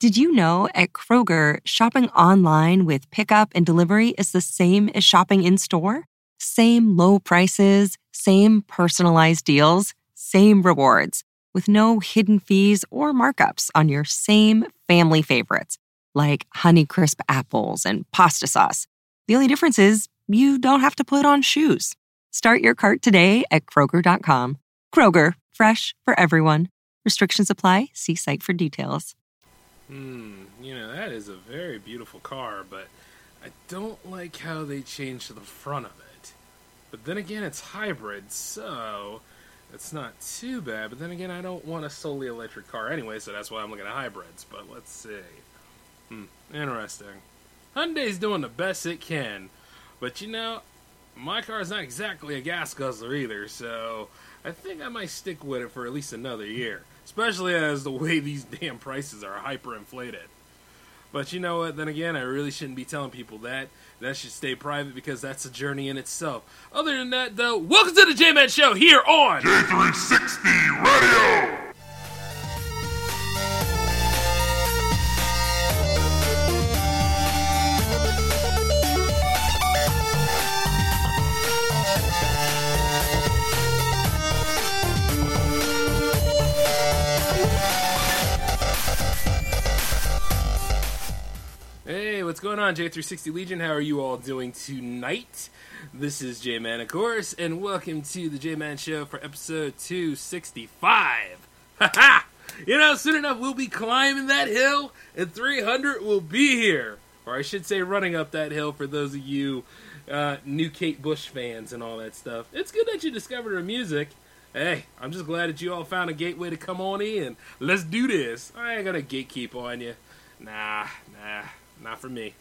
Did you know at Kroger, shopping online with pickup and delivery is the same as shopping in store? Same low prices, same personalized deals, same rewards, with no hidden fees or markups on your same family favorites, like Honeycrisp apples and pasta sauce. The only difference is you don't have to put on shoes. Start your cart today at Kroger.com. Kroger, fresh for everyone. Restrictions apply. See site for details. Hmm, you know, that is a very beautiful car, but I don't like how they changed the front of it. But then again, it's hybrid, so it's not too bad. But then again, I don't want a solely electric car anyway, so that's why I'm looking at hybrids. But let's see. Hmm, interesting. Hyundai's doing the best it can, but you know, my car is not exactly a gas guzzler either, so I think I might stick with it for at least another year especially as the way these damn prices are hyperinflated. But you know what? Then again, I really shouldn't be telling people that. That should stay private because that's a journey in itself. Other than that, though, welcome to the J Man Show here on J360 Radio. Hey, what's going on, J360 Legion? How are you all doing tonight? This is J Man, of course, and welcome to the J Man Show for episode 265. Haha! you know, soon enough we'll be climbing that hill, and 300 will be here. Or I should say, running up that hill for those of you uh, new Kate Bush fans and all that stuff. It's good that you discovered her music. Hey, I'm just glad that you all found a gateway to come on in. Let's do this. I ain't gonna gatekeep on you. Nah, nah not for me.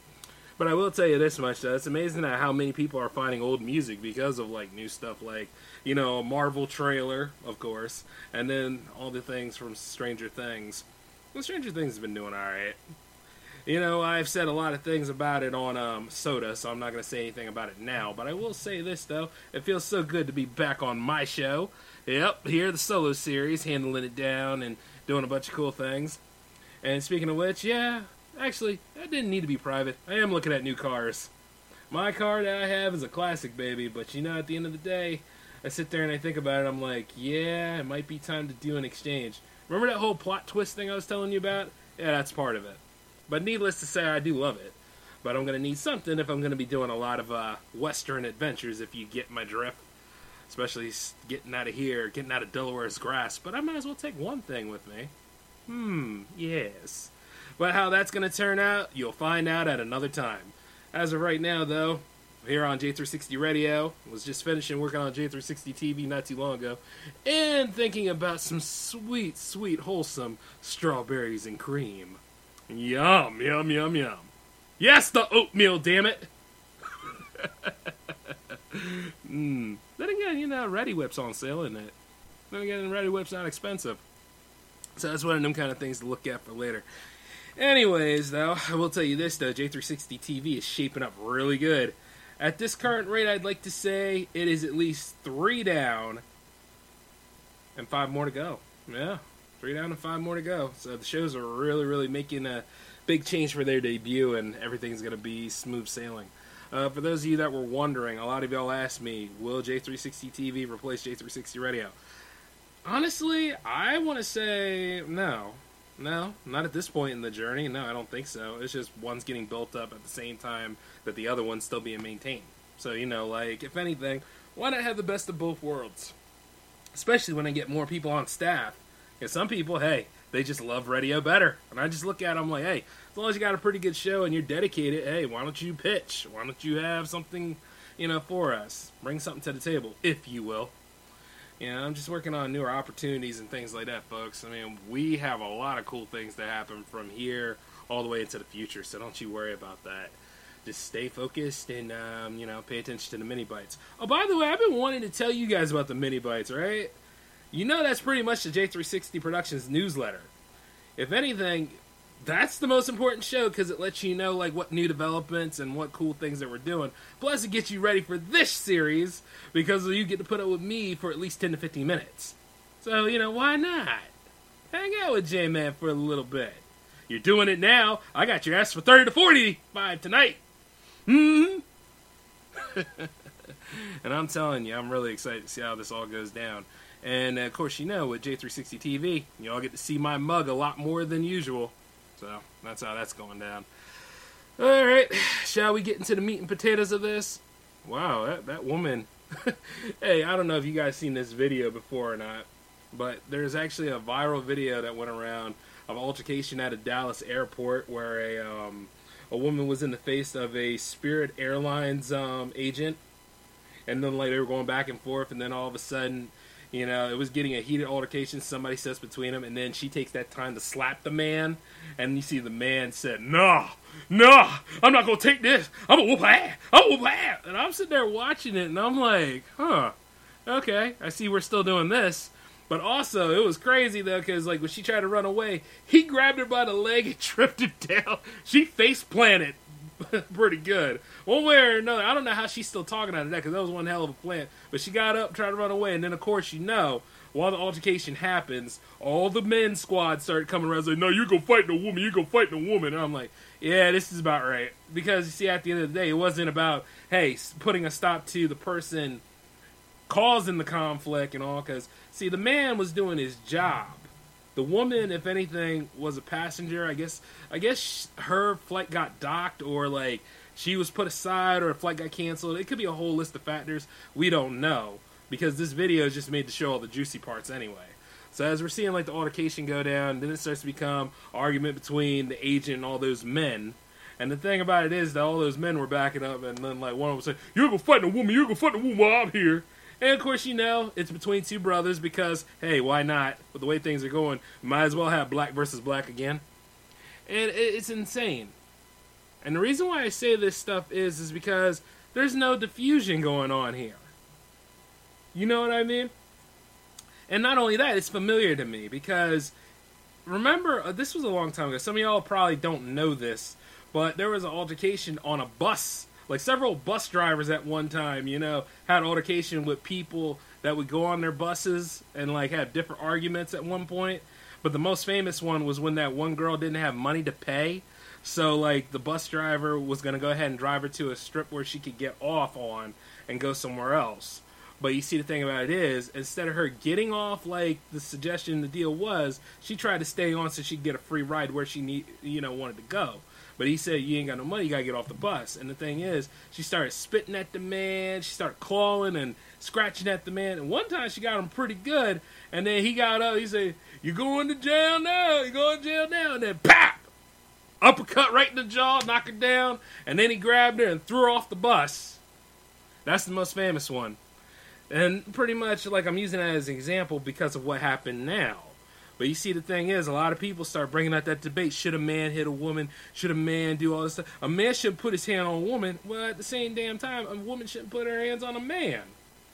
But I will tell you this much: though, it's amazing how many people are finding old music because of like new stuff, like you know, a Marvel trailer, of course, and then all the things from Stranger Things. Well, Stranger Things has been doing all right. You know, I've said a lot of things about it on um, Soda, so I'm not going to say anything about it now. But I will say this though: it feels so good to be back on my show. Yep, here the solo series, handling it down and doing a bunch of cool things. And speaking of which, yeah, Actually, that didn't need to be private. I am looking at new cars. My car that I have is a classic, baby, but you know, at the end of the day, I sit there and I think about it. I'm like, yeah, it might be time to do an exchange. Remember that whole plot twist thing I was telling you about? Yeah, that's part of it. But needless to say, I do love it. But I'm going to need something if I'm going to be doing a lot of uh, Western adventures, if you get my drift. Especially getting out of here, getting out of Delaware's grasp. But I might as well take one thing with me. Hmm, yes. But how that's going to turn out, you'll find out at another time. As of right now, though, here on J360 Radio, was just finishing working on J360 TV not too long ago, and thinking about some sweet, sweet, wholesome strawberries and cream. Yum, yum, yum, yum. Yes, the oatmeal, damn it! mm. Then again, you know, Reddi-wip's on sale, isn't it? Then again, Reddi-wip's not expensive. So that's one of them kind of things to look at for later. Anyways, though, I will tell you this though, J360 TV is shaping up really good. At this current rate, I'd like to say it is at least three down and five more to go. Yeah, three down and five more to go. So the shows are really, really making a big change for their debut, and everything's going to be smooth sailing. Uh, for those of you that were wondering, a lot of y'all asked me, will J360 TV replace J360 Radio? Honestly, I want to say no. No, not at this point in the journey. No, I don't think so. It's just one's getting built up at the same time that the other one's still being maintained. So, you know, like, if anything, why not have the best of both worlds? Especially when I get more people on staff. Because some people, hey, they just love radio better. And I just look at them like, hey, as long as you got a pretty good show and you're dedicated, hey, why don't you pitch? Why don't you have something, you know, for us? Bring something to the table, if you will. You know, I'm just working on newer opportunities and things like that, folks. I mean, we have a lot of cool things to happen from here all the way into the future, so don't you worry about that. Just stay focused and, um, you know, pay attention to the mini bites. Oh, by the way, I've been wanting to tell you guys about the mini bites, right? You know, that's pretty much the J360 Productions newsletter. If anything, that's the most important show because it lets you know like what new developments and what cool things that we're doing. Plus, it gets you ready for this series because you get to put up with me for at least ten to fifteen minutes. So you know why not? Hang out with J Man for a little bit. You're doing it now. I got your ass for 30 to 45 tonight. Hmm. and I'm telling you, I'm really excited to see how this all goes down. And of course, you know, with J360 TV, you all get to see my mug a lot more than usual. So that's how that's going down. All right, shall we get into the meat and potatoes of this? Wow, that, that woman. hey, I don't know if you guys seen this video before or not, but there's actually a viral video that went around of altercation at a Dallas airport where a um, a woman was in the face of a Spirit Airlines um, agent, and then like they were going back and forth, and then all of a sudden you know, it was getting a heated altercation. Somebody sits between them, and then she takes that time to slap the man. And you see the man said, "Nah, nah, I'm not gonna take this. I'm gonna whoop ass. I'm gonna whoop ass." And I'm sitting there watching it, and I'm like, "Huh, okay, I see we're still doing this." But also, it was crazy though, because like when she tried to run away, he grabbed her by the leg and tripped her down. She face planted pretty good. One way or another, I don't know how she's still talking out of that because that was one hell of a plan. But she got up, tried to run away, and then of course you know, while the altercation happens, all the men squad start coming around saying, "No, you go gonna fight the woman. You go gonna fight the woman." And I'm like, "Yeah, this is about right." Because you see, at the end of the day, it wasn't about hey putting a stop to the person causing the conflict and all. Because see, the man was doing his job the woman, if anything, was a passenger. I guess I guess her flight got docked or like she was put aside or a flight got canceled. It could be a whole list of factors. We don't know because this video is just made to show all the juicy parts anyway. So as we're seeing like the altercation go down, then it starts to become argument between the agent and all those men. And the thing about it is that all those men were backing up, and then like one of them said, "You're gonna fight the woman. You're gonna fight the woman while I'm here." And of course, you know, it's between two brothers because, hey, why not? With the way things are going, might as well have black versus black again. And it's insane. And the reason why I say this stuff is, is because there's no diffusion going on here. You know what I mean? And not only that, it's familiar to me because remember, uh, this was a long time ago. Some of y'all probably don't know this, but there was an altercation on a bus like several bus drivers at one time, you know, had altercation with people that would go on their buses and like have different arguments at one point. But the most famous one was when that one girl didn't have money to pay. So like the bus driver was gonna go ahead and drive her to a strip where she could get off on and go somewhere else. But you see, the thing about it is, instead of her getting off like the suggestion, the deal was, she tried to stay on so she'd get a free ride where she need, you know, wanted to go. But he said, You ain't got no money, you gotta get off the bus. And the thing is, she started spitting at the man, she started clawing and scratching at the man. And one time she got him pretty good, and then he got up, he said, You're going to jail now, you're going to jail now. And then, pap! Uppercut right in the jaw, knock her down, and then he grabbed her and threw her off the bus. That's the most famous one. And pretty much, like, I'm using that as an example because of what happened now. But you see, the thing is, a lot of people start bringing out that debate: should a man hit a woman? Should a man do all this stuff? A man shouldn't put his hand on a woman. Well, at the same damn time, a woman shouldn't put her hands on a man.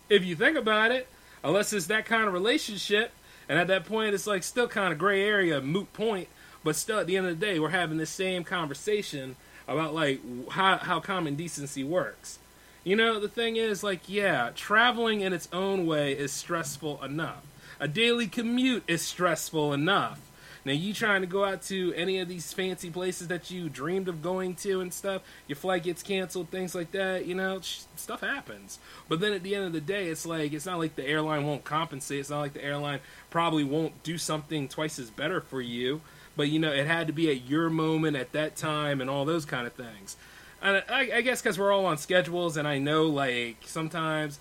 If you think about it, unless it's that kind of relationship, and at that point, it's like still kind of gray area, moot point. But still, at the end of the day, we're having the same conversation about like how how common decency works. You know, the thing is, like, yeah, traveling in its own way is stressful enough a daily commute is stressful enough. Now you trying to go out to any of these fancy places that you dreamed of going to and stuff, your flight gets canceled, things like that, you know, stuff happens. But then at the end of the day, it's like it's not like the airline won't compensate. It's not like the airline probably won't do something twice as better for you. But you know, it had to be at your moment at that time and all those kind of things. And I, I guess because we're all on schedules, and I know like sometimes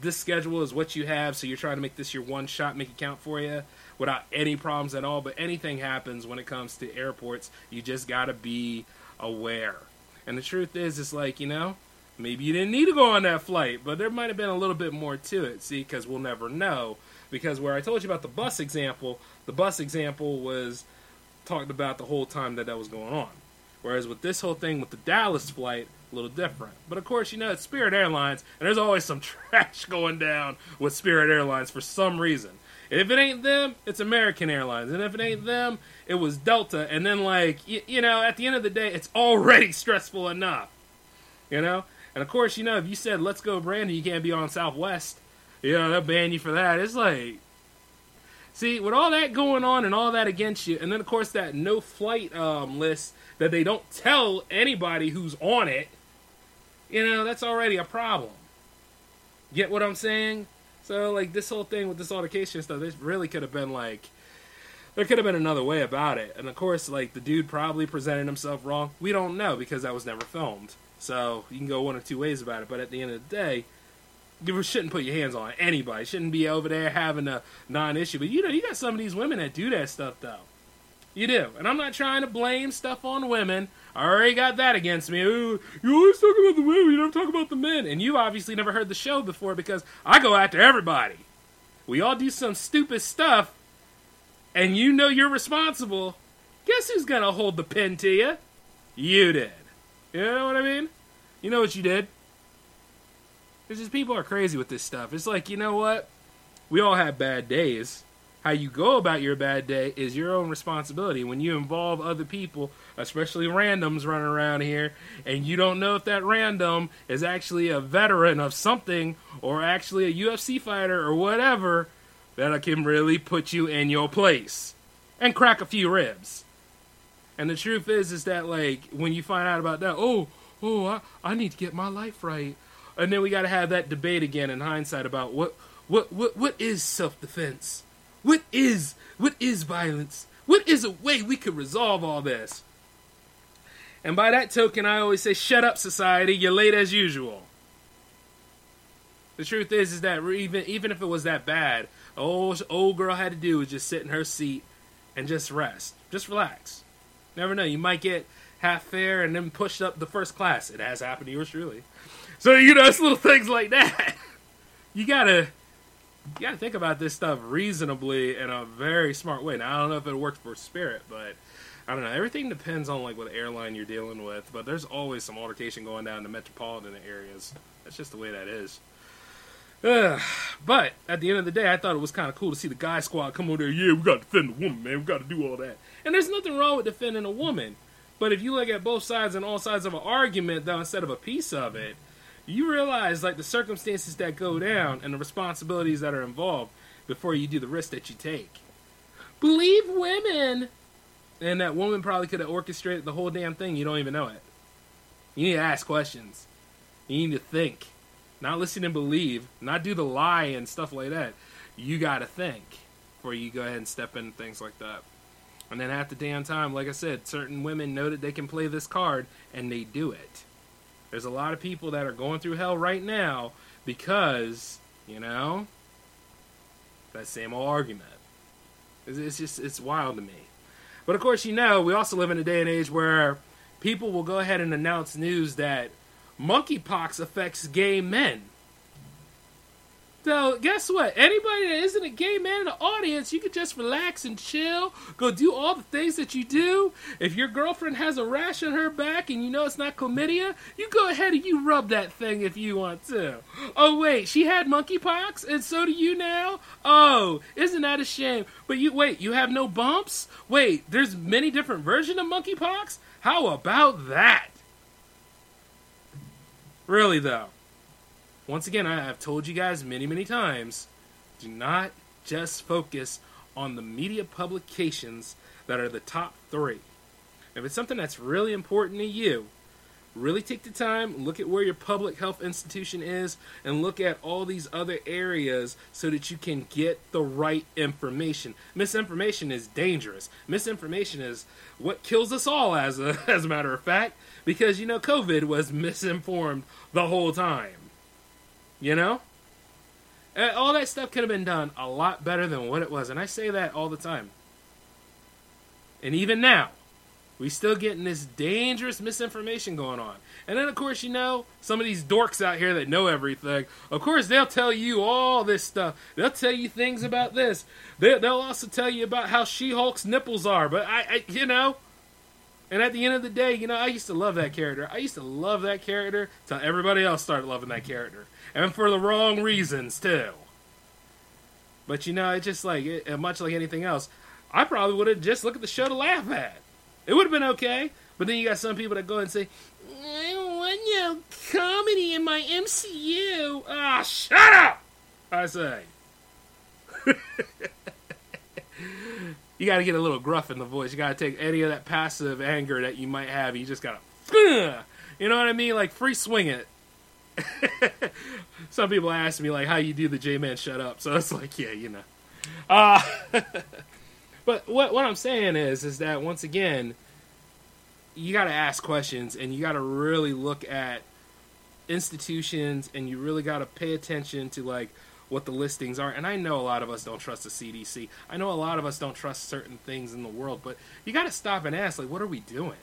this schedule is what you have, so you're trying to make this your one shot, make it count for you without any problems at all. But anything happens when it comes to airports, you just gotta be aware. And the truth is, it's like, you know, maybe you didn't need to go on that flight, but there might have been a little bit more to it, see, because we'll never know. Because where I told you about the bus example, the bus example was talked about the whole time that that was going on. Whereas with this whole thing with the Dallas flight, a little different. But of course, you know, it's Spirit Airlines, and there's always some trash going down with Spirit Airlines for some reason. If it ain't them, it's American Airlines. And if it ain't them, it was Delta. And then, like, you, you know, at the end of the day, it's already stressful enough. You know? And of course, you know, if you said, let's go, Brandon, you can't be on Southwest. You know, they'll ban you for that. It's like, See, with all that going on and all that against you, and then of course that no flight um, list that they don't tell anybody who's on it, you know, that's already a problem. Get what I'm saying? So like this whole thing with this altercation stuff, this really could have been like there could have been another way about it. And of course, like the dude probably presented himself wrong. We don't know because that was never filmed. So you can go one or two ways about it. But at the end of the day, you shouldn't put your hands on anybody. Shouldn't be over there having a non-issue. But you know, you got some of these women that do that stuff though. You do, and I'm not trying to blame stuff on women. I already got that against me. Ooh, you always talk about the women, you never talk about the men. And you obviously never heard the show before because I go after everybody. We all do some stupid stuff, and you know you're responsible. Guess who's gonna hold the pen to you? You did. You know what I mean? You know what you did. It's just people are crazy with this stuff. It's like, you know what? We all have bad days. How you go about your bad day is your own responsibility. When you involve other people, especially randoms running around here, and you don't know if that random is actually a veteran of something or actually a UFC fighter or whatever, that can really put you in your place and crack a few ribs. And the truth is, is that like when you find out about that, oh, oh, I, I need to get my life right and then we got to have that debate again in hindsight about what what what what is self defense? What is what is violence? What is a way we could resolve all this? And by that token, I always say, "Shut up, society! You're late as usual." The truth is, is that even even if it was that bad, all old girl had to do was just sit in her seat and just rest, just relax. Never know, you might get half fare and then pushed up the first class. It has happened to yours truly. So you know, it's little things like that. You gotta you gotta think about this stuff reasonably in a very smart way. Now I don't know if it works for Spirit, but I don't know. Everything depends on like what airline you're dealing with. But there's always some altercation going down in the metropolitan areas. That's just the way that is. Uh, but at the end of the day, I thought it was kind of cool to see the guy squad come over there. Yeah, we got to defend the woman, man. We got to do all that. And there's nothing wrong with defending a woman. But if you look at both sides and all sides of an argument, though, instead of a piece of it, you realize like the circumstances that go down and the responsibilities that are involved before you do the risk that you take. Believe women. And that woman probably could have orchestrated the whole damn thing. You don't even know it. You need to ask questions. You need to think. Not listen and believe. Not do the lie and stuff like that. You got to think before you go ahead and step into things like that. And then at the damn time, like I said, certain women know that they can play this card and they do it. There's a lot of people that are going through hell right now because, you know, that same old argument. It's, just, it's wild to me. But of course, you know, we also live in a day and age where people will go ahead and announce news that monkeypox affects gay men. So guess what? Anybody that isn't a gay man in the audience, you can just relax and chill. Go do all the things that you do. If your girlfriend has a rash on her back and you know it's not chlamydia, you go ahead and you rub that thing if you want to. Oh wait, she had monkeypox and so do you now? Oh, isn't that a shame? But you wait, you have no bumps? Wait, there's many different versions of monkeypox? How about that? Really though once again, I have told you guys many, many times do not just focus on the media publications that are the top three. If it's something that's really important to you, really take the time, look at where your public health institution is, and look at all these other areas so that you can get the right information. Misinformation is dangerous. Misinformation is what kills us all, as a, as a matter of fact, because you know, COVID was misinformed the whole time. You know? Uh, all that stuff could have been done a lot better than what it was. And I say that all the time. And even now, we still getting this dangerous misinformation going on. And then, of course, you know, some of these dorks out here that know everything, of course, they'll tell you all this stuff. They'll tell you things about this. They, will also tell you about how She Hulk's nipples are. But, I, I, you know, and at the end of the day, you know, I used to love that character. I used to love that character until everybody else started loving that character and for the wrong reasons too. But you know, it's just like it, much like anything else. I probably would have just looked at the show to laugh at. It would have been okay. But then you got some people that go and say, "I don't want no comedy in my MCU." Ah, shut up! I say. you got to get a little gruff in the voice. You got to take any of that passive anger that you might have. You just got to, you know what I mean? Like free swing it. Some people ask me like how you do the J Man shut up. So it's like, yeah, you know. Uh but what what I'm saying is is that once again, you got to ask questions and you got to really look at institutions and you really got to pay attention to like what the listings are. And I know a lot of us don't trust the CDC. I know a lot of us don't trust certain things in the world, but you got to stop and ask like what are we doing?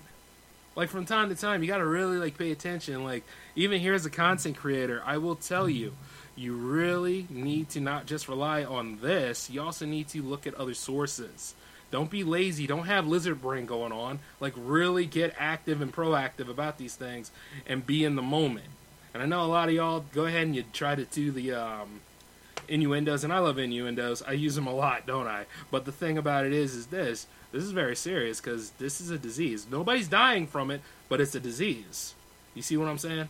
Like from time to time, you got to really like pay attention. Like even here as a content creator, I will tell you, you really need to not just rely on this. You also need to look at other sources. Don't be lazy. Don't have lizard brain going on. Like really get active and proactive about these things and be in the moment. And I know a lot of y'all go ahead and you try to do the um, innuendos, and I love innuendos. I use them a lot, don't I? But the thing about it is, is this: this is very serious because this is a disease. Nobody's dying from it, but it's a disease. You see what I'm saying?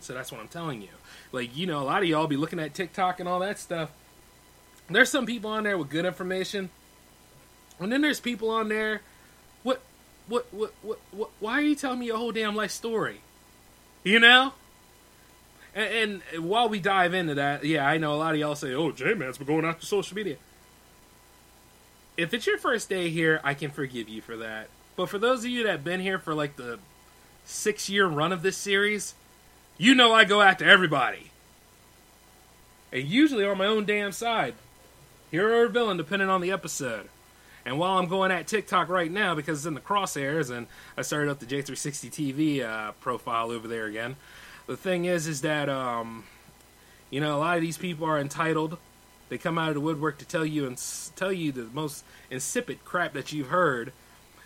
So that's what I'm telling you. Like, you know, a lot of y'all be looking at TikTok and all that stuff. There's some people on there with good information, and then there's people on there. What, what, what, what, what why are you telling me your whole damn life story? You know? And, and, while we dive into that, yeah, I know a lot of y'all say, "Oh, J Man's been going after social media." If it's your first day here, I can forgive you for that. But for those of you that have been here for like the six year run of this series, you know I go after everybody. And usually on my own damn side. Hero or villain, depending on the episode. And while I'm going at TikTok right now because it's in the crosshairs, and I started up the J360 TV uh, profile over there again, the thing is, is that um, you know a lot of these people are entitled. They come out of the woodwork to tell you and tell you the most insipid crap that you've heard,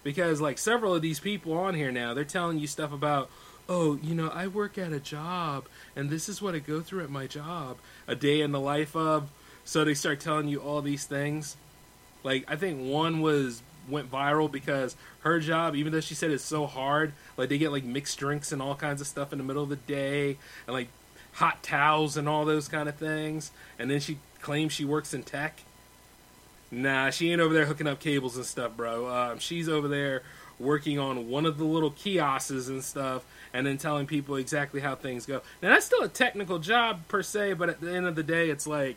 because like several of these people on here now, they're telling you stuff about, oh, you know, I work at a job, and this is what I go through at my job, a day in the life of. So they start telling you all these things. Like I think one was went viral because her job, even though she said it's so hard, like they get like mixed drinks and all kinds of stuff in the middle of the day, and like hot towels and all those kind of things. And then she claims she works in tech. Nah, she ain't over there hooking up cables and stuff, bro. Um, she's over there working on one of the little kiosks and stuff, and then telling people exactly how things go. Now that's still a technical job per se, but at the end of the day, it's like,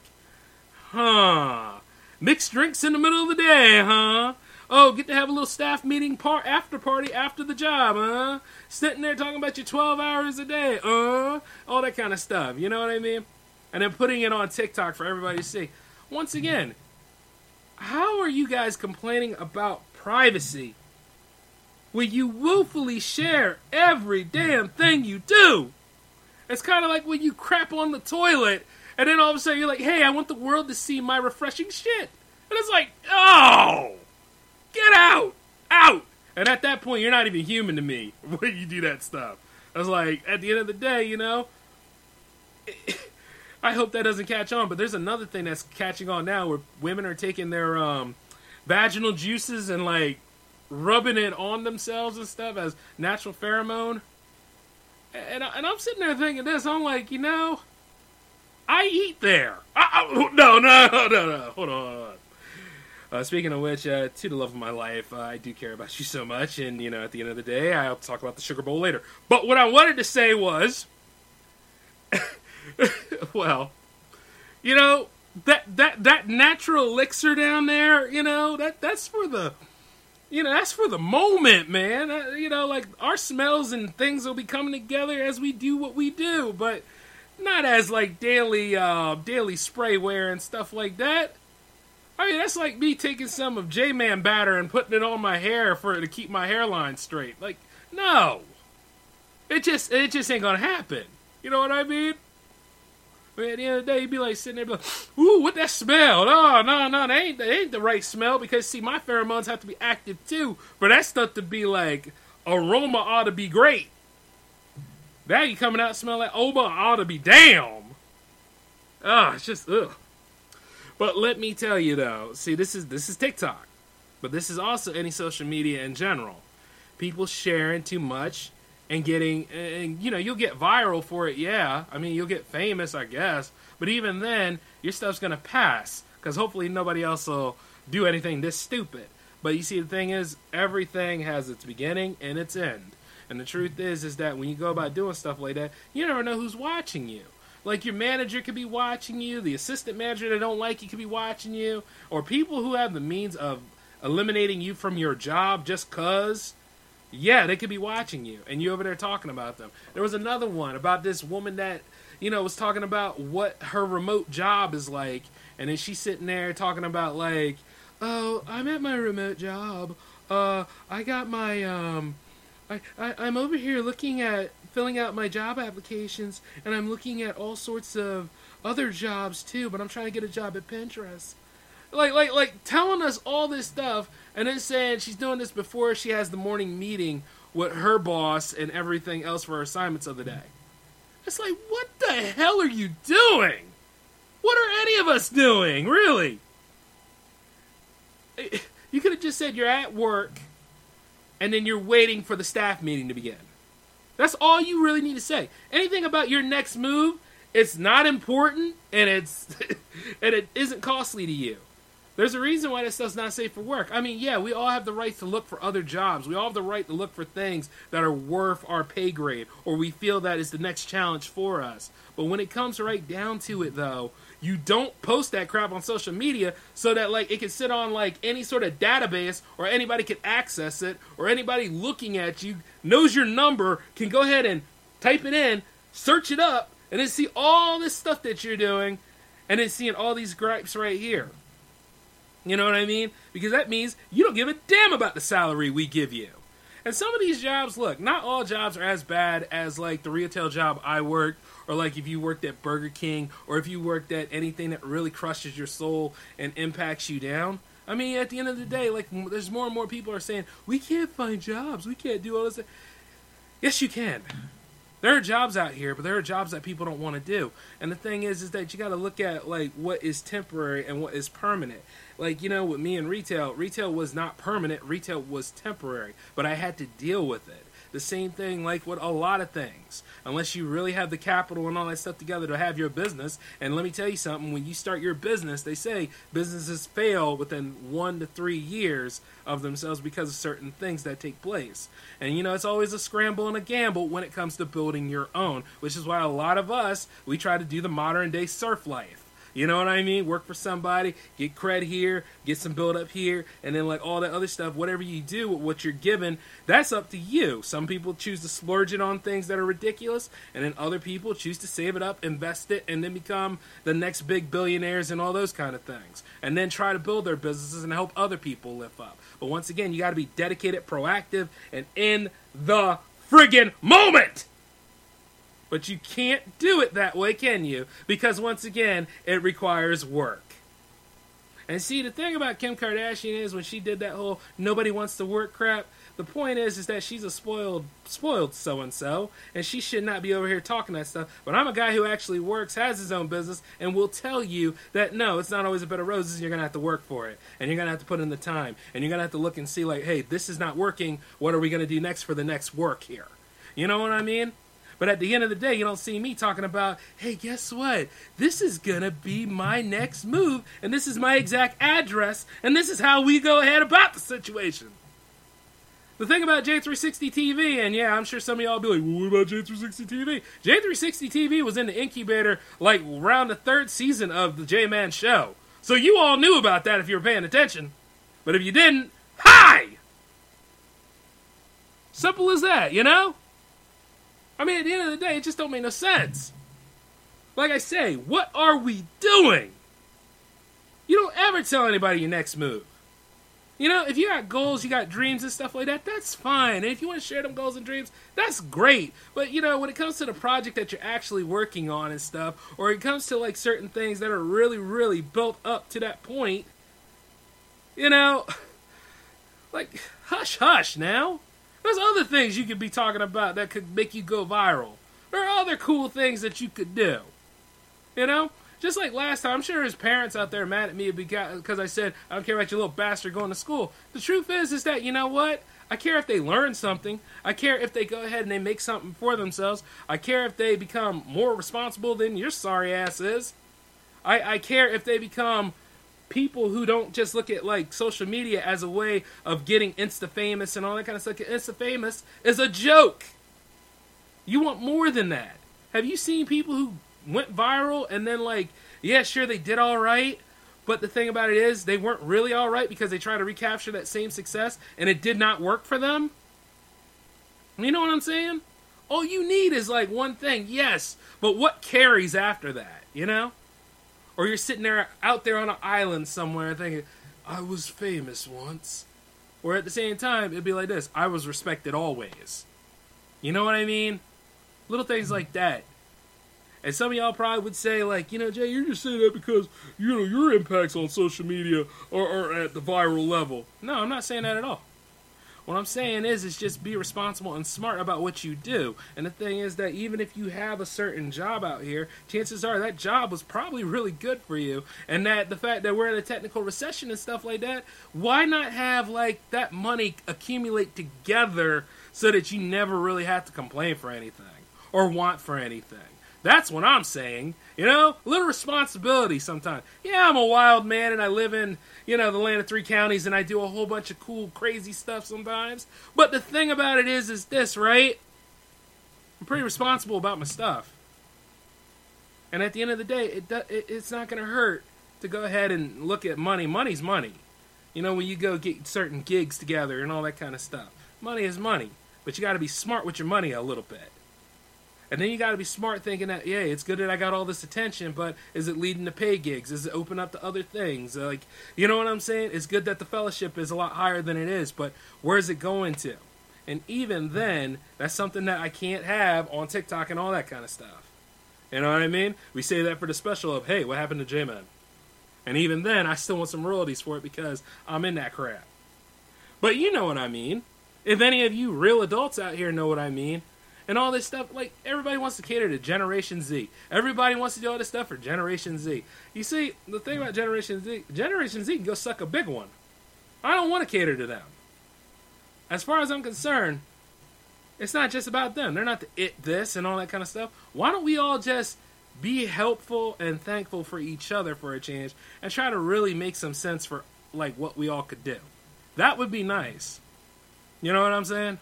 huh, mixed drinks in the middle of the day, huh? Oh, get to have a little staff meeting part after party after the job, huh? Sitting there talking about your 12 hours a day, uh, all that kind of stuff. You know what I mean? And then putting it on TikTok for everybody to see. Once again, how are you guys complaining about privacy when you willfully share every damn thing you do? It's kind of like when you crap on the toilet and then all of a sudden you're like, hey, I want the world to see my refreshing shit. And it's like, oh! Get out! Out! And at that point, you're not even human to me when you do that stuff. I was like, at the end of the day, you know, I hope that doesn't catch on. But there's another thing that's catching on now where women are taking their um, vaginal juices and like rubbing it on themselves and stuff as natural pheromone. And, and I'm sitting there thinking this. I'm like, you know, I eat there. I, I, no, no, no, no. Hold on. Uh, speaking of which, uh, to the love of my life, uh, I do care about you so much, and you know, at the end of the day, I'll talk about the Sugar Bowl later. But what I wanted to say was, well, you know, that that that natural elixir down there, you know, that that's for the, you know, that's for the moment, man. Uh, you know, like our smells and things will be coming together as we do what we do, but not as like daily uh daily spray wear and stuff like that. I mean, that's like me taking some of J Man batter and putting it on my hair for to keep my hairline straight. Like, no, it just it just ain't gonna happen. You know what I mean? But at the end of the day, you'd be like sitting there, be like, "Ooh, what that smell? Oh, no, no, that ain't that ain't the right smell." Because see, my pheromones have to be active too for that stuff to be like aroma ought to be great. Now you coming out smelling like Oba ought to be damn. Ah, it's just ugh. But let me tell you though, see this is this is TikTok. But this is also any social media in general. People sharing too much and getting and you know, you'll get viral for it, yeah. I mean, you'll get famous, I guess. But even then, your stuff's to pass cuz hopefully nobody else will do anything this stupid. But you see, the thing is, everything has its beginning and its end. And the truth is, is that when you go about doing stuff like that, you never know who's watching you. Like your manager could be watching you, the assistant manager that don't like you could be watching you, or people who have the means of eliminating you from your job just cause. Yeah, they could be watching you, and you over there talking about them. There was another one about this woman that you know was talking about what her remote job is like, and then she's sitting there talking about like, oh, I'm at my remote job. Uh, I got my um, I, I I'm over here looking at filling out my job applications, and I'm looking at all sorts of other jobs too. But I'm trying to get a job at Pinterest. Like, like, like, telling us all this stuff, and then saying she's doing this before she has the morning meeting with her boss and everything else for her assignments of the day. It's like, what the hell are you doing? What are any of us doing, really? You could have just said you're at work and then you're waiting for the staff meeting to begin. That's all you really need to say. Anything about your next move, it's not important and it's and it isn't costly to you. There's a reason why this stuff's not safe for work. I mean, yeah, we all have the right to look for other jobs. We all have the right to look for things that are worth our pay grade or we feel that is the next challenge for us. But when it comes right down to it though, you don't post that crap on social media so that like it can sit on like any sort of database or anybody can access it or anybody looking at you knows your number can go ahead and type it in, search it up, and then see all this stuff that you're doing and then seeing all these gripes right here. You know what I mean? Because that means you don't give a damn about the salary we give you. And some of these jobs, look, not all jobs are as bad as like the retail job I worked, or like if you worked at Burger King, or if you worked at anything that really crushes your soul and impacts you down. I mean, at the end of the day, like there's more and more people are saying we can't find jobs, we can't do all this. Yes, you can. There are jobs out here, but there are jobs that people don't want to do. And the thing is, is that you got to look at like what is temporary and what is permanent like you know with me in retail retail was not permanent retail was temporary but i had to deal with it the same thing like with a lot of things. Unless you really have the capital and all that stuff together to have your business. And let me tell you something when you start your business they say businesses fail within one to three years of themselves because of certain things that take place. And you know it's always a scramble and a gamble when it comes to building your own which is why a lot of us we try to do the modern day serf life you know what I mean? Work for somebody, get cred here, get some build up here, and then like all that other stuff. Whatever you do with what you're given, that's up to you. Some people choose to splurge it on things that are ridiculous, and then other people choose to save it up, invest it, and then become the next big billionaires and all those kind of things. And then try to build their businesses and help other people lift up. But once again, you got to be dedicated, proactive, and in the friggin' moment. But you can't do it that way, can you? Because once again, it requires work. And see, the thing about Kim Kardashian is when she did that whole nobody wants to work crap, the point is is that she's a spoiled spoiled so and so and she should not be over here talking that stuff. But i'm a guy who actually works has his own business and will tell you that no it's not always a bed of roses you're gonna have to work for it. And you're gonna have to put in the time. And you're gonna have to look and see like hey this is not working. What are we gonna do next for the next work here? You know what i mean but at the end of the day, you don't see me talking about, hey, guess what? This is going to be my next move, and this is my exact address, and this is how we go ahead about the situation. The thing about J360 TV, and yeah, I'm sure some of y'all be like, well, what about J360 TV? J360 TV was in the incubator like around the third season of the J Man show. So you all knew about that if you were paying attention. But if you didn't, hi! Simple as that, you know? I mean, at the end of the day, it just don't make no sense. Like I say, what are we doing? You don't ever tell anybody your next move. You know, if you got goals, you got dreams and stuff like that, that's fine. And if you want to share them goals and dreams, that's great. But you know, when it comes to the project that you're actually working on and stuff, or it comes to like certain things that are really, really built up to that point, you know, like hush, hush now. There's other things you could be talking about that could make you go viral. There are other cool things that you could do. You know? Just like last time, I'm sure his parents out there mad at me because I said, I don't care about your little bastard going to school. The truth is, is that, you know what? I care if they learn something. I care if they go ahead and they make something for themselves. I care if they become more responsible than your sorry ass is. I, I care if they become people who don't just look at like social media as a way of getting insta famous and all that kind of stuff. Insta famous is a joke. You want more than that. Have you seen people who went viral and then like, yeah, sure they did all right, but the thing about it is they weren't really all right because they tried to recapture that same success and it did not work for them. You know what I'm saying? All you need is like one thing, yes, but what carries after that, you know? Or you're sitting there out there on an island somewhere thinking, I was famous once. Or at the same time, it'd be like this I was respected always. You know what I mean? Little things like that. And some of y'all probably would say, like, you know, Jay, you're just saying that because, you know, your impacts on social media are, are at the viral level. No, I'm not saying that at all. What I'm saying is, is just be responsible and smart about what you do. And the thing is that even if you have a certain job out here, chances are that job was probably really good for you. And that the fact that we're in a technical recession and stuff like that, why not have like that money accumulate together so that you never really have to complain for anything or want for anything? That's what I'm saying. You know, a little responsibility sometimes. Yeah, I'm a wild man and I live in, you know, the land of three counties and I do a whole bunch of cool, crazy stuff sometimes. But the thing about it is, is this, right? I'm pretty responsible about my stuff. And at the end of the day, it, it it's not going to hurt to go ahead and look at money. Money's money. You know, when you go get certain gigs together and all that kind of stuff. Money is money. But you got to be smart with your money a little bit. And then you got to be smart thinking that, yeah, it's good that I got all this attention, but is it leading to pay gigs? Is it open up to other things? Uh, like, you know what I'm saying? It's good that the fellowship is a lot higher than it is, but where's it going to? And even then, that's something that I can't have on TikTok and all that kind of stuff. You know what I mean? We say that for the special of, hey, what happened to J Man? And even then, I still want some royalties for it because I'm in that crap. But you know what I mean. If any of you real adults out here know what I mean, and all this stuff. Like everybody wants to cater to Generation Z. Everybody wants to do all this stuff for Generation Z. You see, the thing about Generation Z, Generation Z can go suck a big one. I don't want to cater to them. As far as I'm concerned, it's not just about them. They're not the it this and all that kind of stuff. Why don't we all just be helpful and thankful for each other for a change and try to really make some sense for like what we all could do. That would be nice. You know what I'm saying?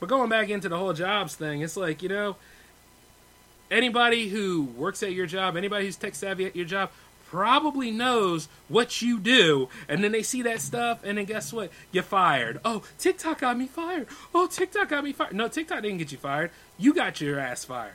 But going back into the whole jobs thing, it's like, you know, anybody who works at your job, anybody who's tech savvy at your job, probably knows what you do. And then they see that stuff, and then guess what? You're fired. Oh, TikTok got me fired. Oh, TikTok got me fired. No, TikTok didn't get you fired. You got your ass fired.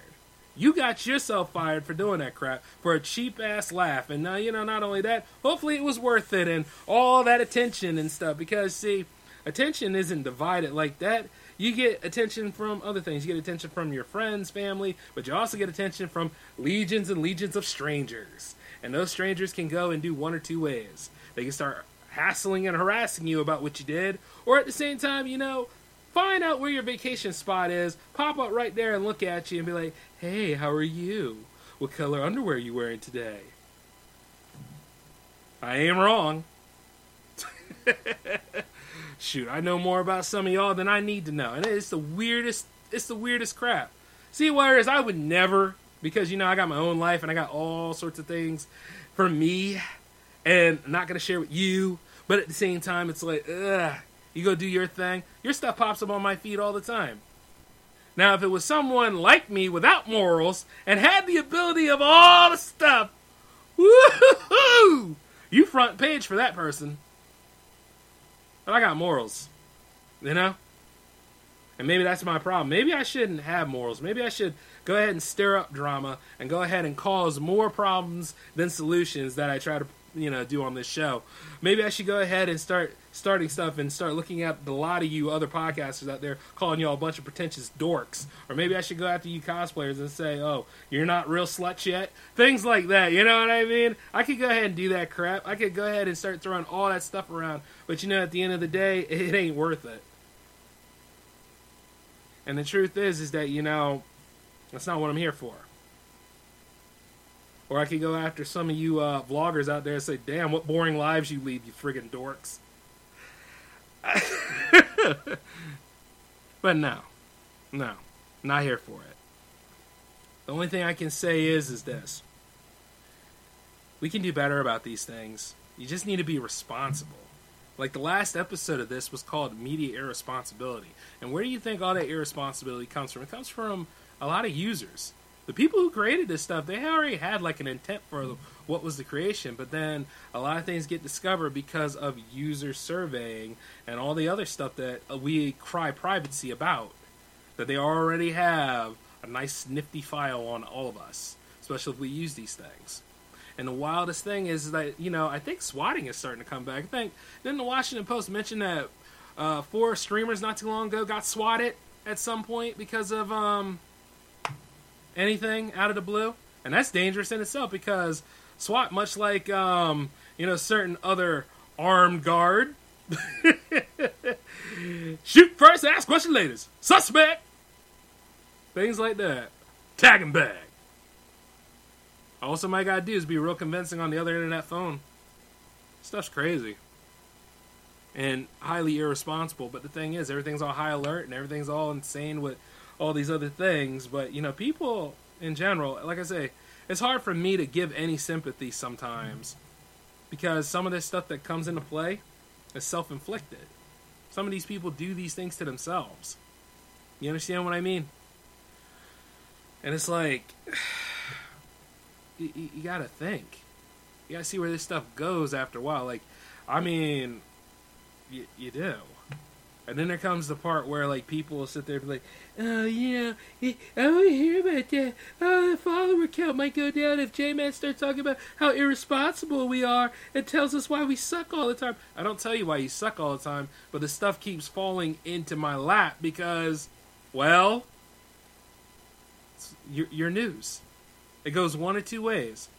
You got yourself fired for doing that crap for a cheap ass laugh. And now, you know, not only that, hopefully it was worth it and all that attention and stuff. Because, see, attention isn't divided like that you get attention from other things. You get attention from your friends, family, but you also get attention from legions and legions of strangers. And those strangers can go and do one or two ways. They can start hassling and harassing you about what you did, or at the same time, you know, find out where your vacation spot is, pop up right there and look at you and be like, hey, how are you? What color underwear are you wearing today? I am wrong. shoot, I know more about some of y'all than I need to know. And it's the weirdest, it's the weirdest crap. See, whereas I would never, because, you know, I got my own life and I got all sorts of things for me and I'm not to share with you. But at the same time, it's like, ugh, you go do your thing. Your stuff pops up on my feed all the time. Now, if it was someone like me without morals and had the ability of all the stuff, woohoo! You front page for that person. But I got morals, you know? And maybe that's my problem. Maybe I shouldn't have morals. Maybe I should go ahead and stir up drama and go ahead and cause more problems than solutions that I try to, you know, do on this show. Maybe I should go ahead and start starting stuff and start looking at a lot of you other podcasters out there calling y'all a bunch of pretentious dorks. Or maybe I should go after you cosplayers and say, oh, you're not real sluts yet. Things like that. You know what I mean? I could go ahead and do that crap. I could go ahead and start throwing all that stuff around. But you know, at the end of the day, it ain't worth it. And the truth is, is that, you know, that's not what I'm here for. Or I could go after some of you uh, vloggers out there and say, damn, what boring lives you lead, you friggin' dorks. but no, no, not here for it. The only thing I can say is, is this: we can do better about these things. You just need to be responsible. Like the last episode of this was called Media Irresponsibility. And where do you think all that irresponsibility comes from? It comes from a lot of users. The people who created this stuff, they already had like an intent for what was the creation, but then a lot of things get discovered because of user surveying and all the other stuff that we cry privacy about. That they already have a nice nifty file on all of us, especially if we use these things. And the wildest thing is that you know I think swatting is starting to come back. I think didn't the Washington Post mentioned that uh, four streamers not too long ago got swatted at some point because of um, anything out of the blue, and that's dangerous in itself because SWAT, much like um, you know certain other armed guard, shoot first, ask question later, suspect, things like that, tag and bag. All somebody gotta do is be real convincing on the other end of that phone. Stuff's crazy. And highly irresponsible. But the thing is, everything's all high alert and everything's all insane with all these other things. But, you know, people in general, like I say, it's hard for me to give any sympathy sometimes. Because some of this stuff that comes into play is self inflicted. Some of these people do these things to themselves. You understand what I mean? And it's like you, you, gotta think. You gotta see where this stuff goes after a while. Like, I mean, you, you do. And then there comes the part where like people will sit there and be like, "Oh yeah, I want to hear about that. Oh, the follower count might go down if J-Man starts talking about how irresponsible we are and tells us why we suck all the time." I don't tell you why you suck all the time, but the stuff keeps falling into my lap because, well, your, your news. It goes one or two ways.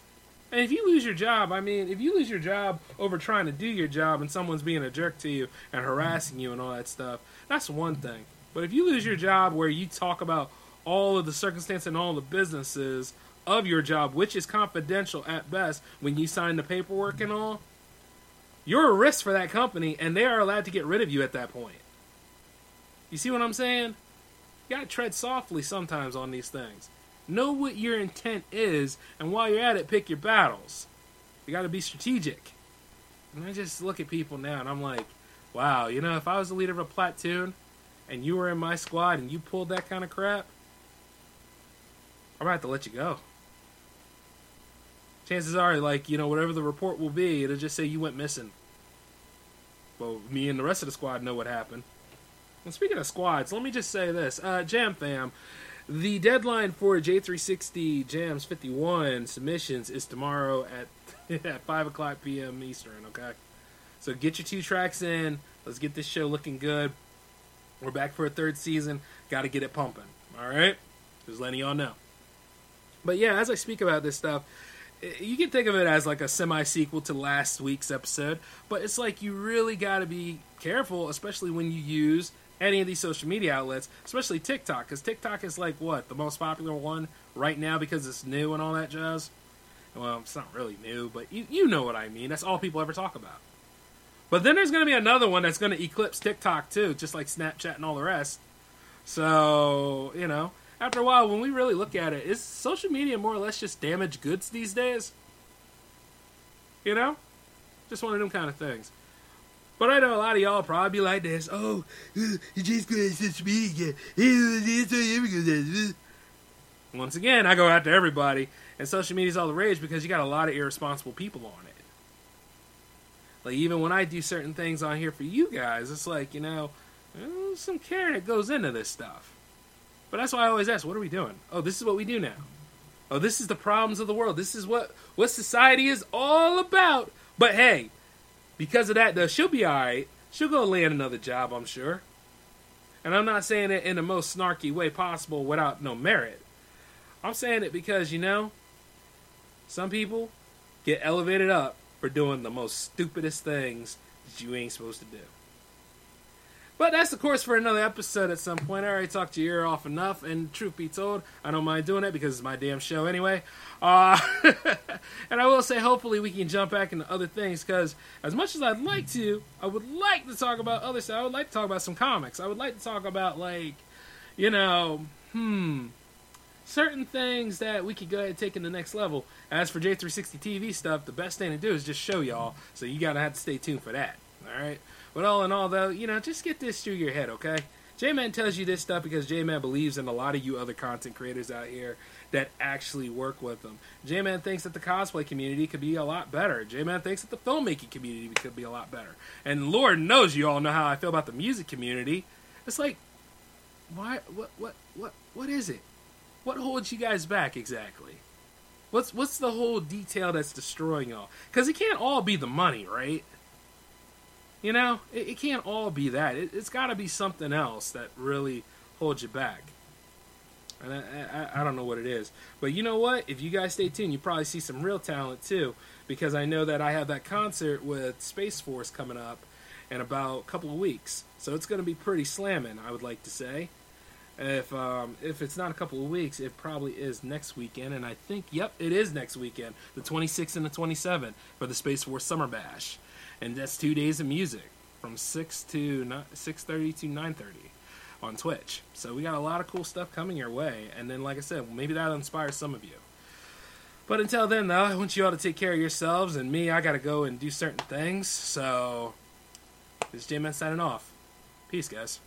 And if you lose your job, I mean, if you lose your job over trying to do your job and someone's being a jerk to you and harassing you and all that stuff, that's one thing. But if you lose your job where you talk about all of the circumstances and all the businesses of your job, which is confidential at best when you sign the paperwork and all, you're a risk for that company and they are allowed to get rid of you at that point. You see what I'm saying? You gotta tread softly sometimes on these things. Know what your intent is, and while you're at it, pick your battles. You got to be strategic. And I just look at people now, and I'm like, wow, you know, if I was the leader of a platoon, and you were in my squad, and you pulled that kind of crap, I'm gonna have to let you go. Chances are, like, you know, whatever the report will be, it'll just say you went missing. Well, me and the rest of the squad know what happened. And speaking of squads, let me just say this. Uh, Jam Fam, the deadline for J360 Jams 51 submissions is tomorrow at at 5 o'clock p.m. Eastern, okay? So get your two tracks in. Let's get this show looking good. We're back for a third season. Got to get it pumping, all right? Just letting y'all know. But yeah, as I speak about this stuff, eh, you can think of it as like a semi sequel to last week's episode, but it's like you really got to be careful, especially when you use any of these social media outlets, especially TikTok, because TikTok is like what the most popular one right now because it's new and all that jazz. Well, it's not really new, but you you know what I mean. That's all people ever talk about. But then there's going to be another one that's going to eclipse TikTok too, just like Snapchat and all the rest. So you know, after a while, when we really look at it, is social media more or less just damaged goods these days? You know, just one of them kind of things. But I know a lot of y'all probably be like this. Oh, uh, you just go to social media. Once again, I go out to everybody, and social media's all the rage because you got a lot of irresponsible people on it. Like even when I do certain things on here for you guys, it's like you know, some care that goes into this stuff. But that's why I always ask, what are we doing? Oh, this is what we do now. Oh, this is the problems of the world. This is what what society is all about. But hey, because of that, though, she'll be all right. She'll go land another job, I'm sure. And I'm not saying it in the most snarky way possible without no merit. I'm saying it because, you know, some people get elevated up for doing the most stupidest things that you ain't supposed to do. But that's, of course, for another episode at some point. I already talked your ear off enough, and truth be told, I don't mind doing it because it's my damn show anyway. Uh, and I will say, hopefully, we can jump back into other things because, as much as I'd like to, I would like to talk about other stuff. I would like to talk about some comics. I would like to talk about, like, you know, hmm, certain things that we could go ahead and take in the next level. As for J360 TV stuff, the best thing to do is just show y'all. So you gotta have to stay tuned for that. All right. But all in all, though, you know, just get this through your head, okay? J-Man tells you this stuff because J-Man believes in a lot of you other content creators out here that actually work with them. J-Man thinks that the cosplay community could be a lot better. J-Man thinks that the filmmaking community could be a lot better. And Lord knows you all know how I feel about the music community. It's like, why? What? What? What? What is it? What holds you guys back exactly? What's what's the whole detail that's destroying y'all? Because it can't all be the money, right? You know, it, it can't all be that. It, has got to be something else that really holds you back. And I, I, I, don't know what it is. But you know what? If you guys stay tuned, you probably see some real talent too. Because I know that I have that concert with Space Force coming up in about a couple of weeks. So it's going to be pretty slamming, I would like to say. If um, if it's not a couple of weeks, it probably is next weekend. And I think, yep, it is next weekend, the 26th and the 27th for the Space Force Summer Bash and that's two days of music from six to six thirty to nine thirty on Twitch. So we got a lot of cool stuff coming your way, and then like I said, maybe that'll inspire some of you. But until then, though, I want you all to take care of yourselves, and me, I gotta go and do certain things. So this is J Man signing off. Peace, guys.